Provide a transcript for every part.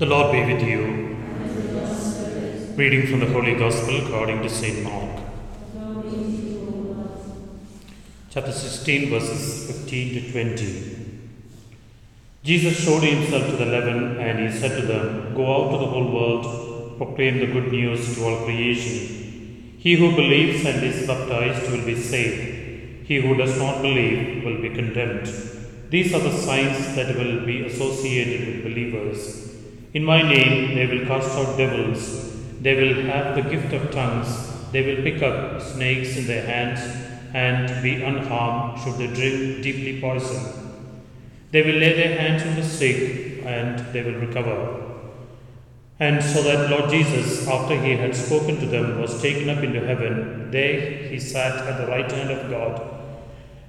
The Lord be with you. Reading from the Holy Gospel according to St. Mark. Chapter 16, verses 15 to 20. Jesus showed himself to the eleven, and he said to them, Go out to the whole world, proclaim the good news to all creation. He who believes and is baptized will be saved. He who does not believe will be condemned. These are the signs that will be associated with believers. In my name they will cast out devils. They will have the gift of tongues. They will pick up snakes in their hands and be unharmed should they drink deeply poison. They will lay their hands on the sick and they will recover. And so that Lord Jesus, after he had spoken to them, was taken up into heaven. There he sat at the right hand of God.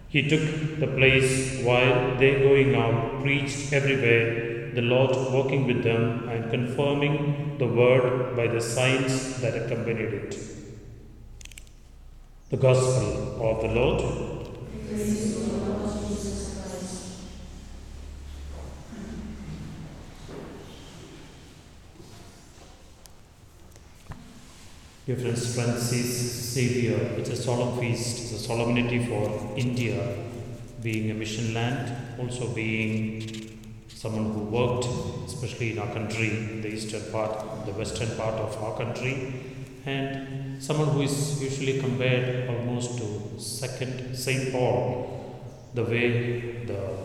He took the place while they going out preached everywhere, the Lord walking with them and confirming the word by the signs that accompanied it. The Gospel of the Lord. Dear friends, Francis Xavier, it's a solemn feast, it's a solemnity for India, being a mission land, also being someone who worked, especially in our country, the eastern part, the western part of our country, and someone who is usually compared almost to second Saint Paul, the way the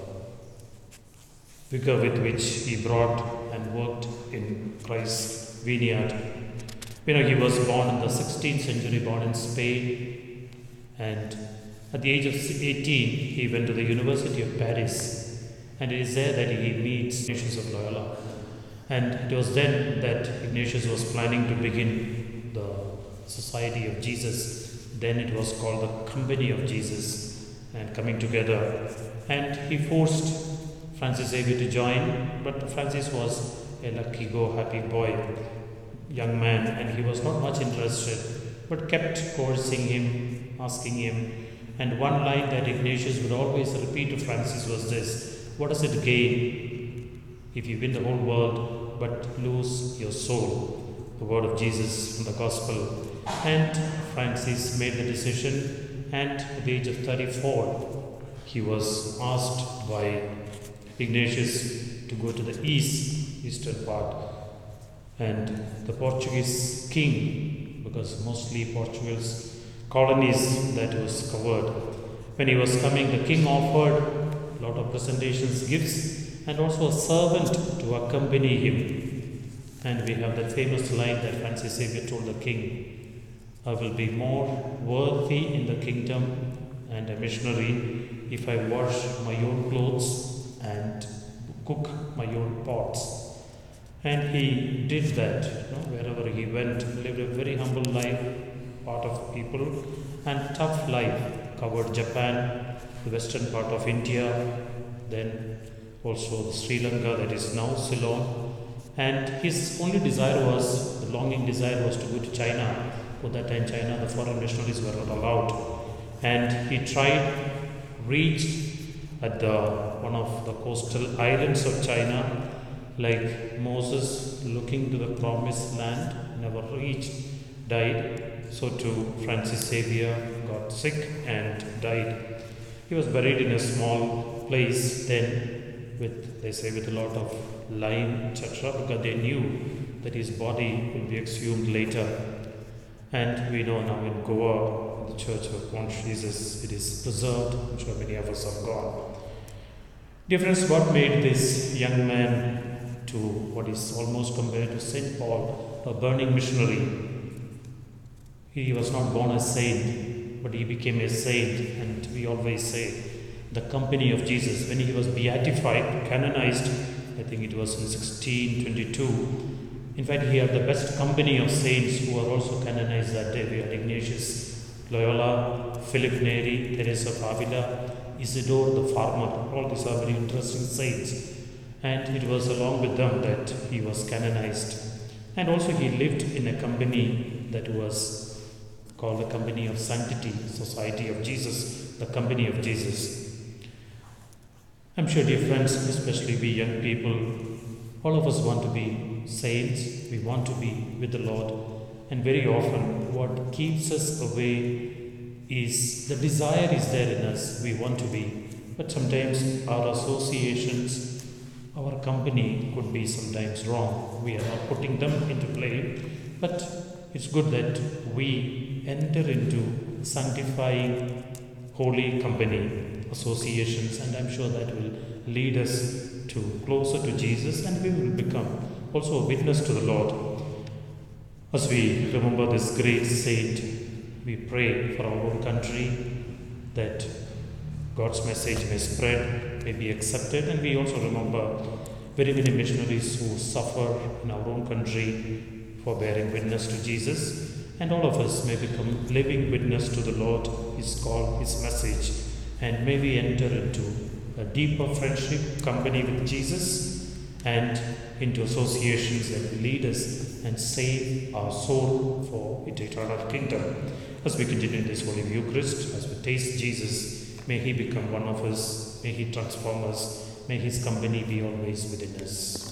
vigor with which he brought and worked in Christ's vineyard. You know, he was born in the 16th century, born in Spain, and at the age of 18, he went to the University of Paris, and it is there that he meets Ignatius of Loyola. And it was then that Ignatius was planning to begin the Society of Jesus. Then it was called the Company of Jesus, and coming together. And he forced Francis Xavier to join, but Francis was a lucky go happy boy young man and he was not much interested but kept coercing him, asking him. And one line that Ignatius would always repeat to Francis was this What does it gain if you win the whole world but lose your soul? The word of Jesus from the gospel. And Francis made the decision, and at the age of 34, he was asked by Ignatius to go to the east, eastern part and the Portuguese king, because mostly Portugal's colonies that was covered. When he was coming, the king offered lot of presentations, gifts, and also a servant to accompany him. And we have that famous line that Francis Xavier told the king I will be more worthy in the kingdom and a missionary if I wash my own clothes and cook my own pots. And he did that you know, wherever he went, lived a very humble life, part of people, and tough life. Covered Japan, the western part of India, then also Sri Lanka, that is now Ceylon. And his only desire was, the longing desire was to go to China. For that time, China, the foreign missionaries were not allowed. And he tried, reached at the one of the coastal islands of China, like Moses looking to the promised land, never reached, died. So too Francis Xavier got sick and died. He was buried in a small place then with they say with a lot of lime, etc., because they knew that his body will be exhumed later. And we know now in Goa, the Church of Mount Jesus, it is preserved. I'm sure many of us have gone. Friends, what made this young man to what is almost compared to St. Paul, a burning missionary. He was not born a saint, but he became a saint, and we always say the company of Jesus. When he was beatified, canonized, I think it was in 1622. In fact, he had the best company of saints who were also canonized that day. We had Ignatius, Loyola, Philip Neri, Teresa of Avila, Isidore the farmer. All these are very interesting saints and it was along with them that he was canonized. And also, he lived in a company that was called the Company of Sanctity, Society of Jesus, the Company of Jesus. I'm sure, dear friends, especially we young people, all of us want to be saints, we want to be with the Lord. And very often, what keeps us away is the desire is there in us, we want to be. But sometimes our associations, our company could be sometimes wrong. We are not putting them into play. But it's good that we enter into sanctifying holy company associations, and I'm sure that will lead us to closer to Jesus, and we will become also a witness to the Lord. As we remember this great saint, we pray for our own country that God's message may spread, may be accepted, and we also remember very many missionaries who suffer in our own country for bearing witness to Jesus. And all of us may become living witness to the Lord, His call, His message, and may we enter into a deeper friendship, company with Jesus, and into associations that lead us and save our soul for eternal kingdom. As we continue in this Holy Eucharist, as we taste Jesus, may He become one of us, may He transform us, may His company be always within us.